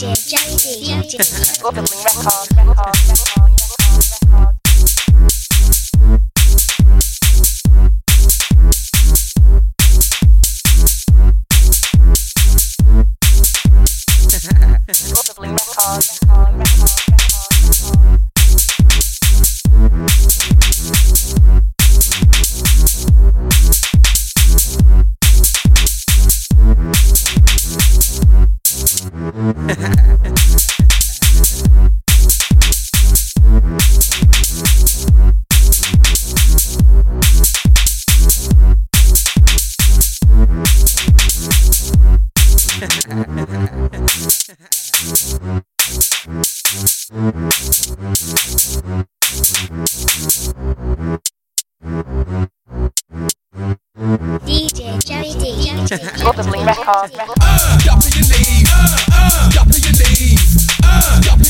Justin, Justin, record. DJ Joey D. Probably record. Your knees. Your knees.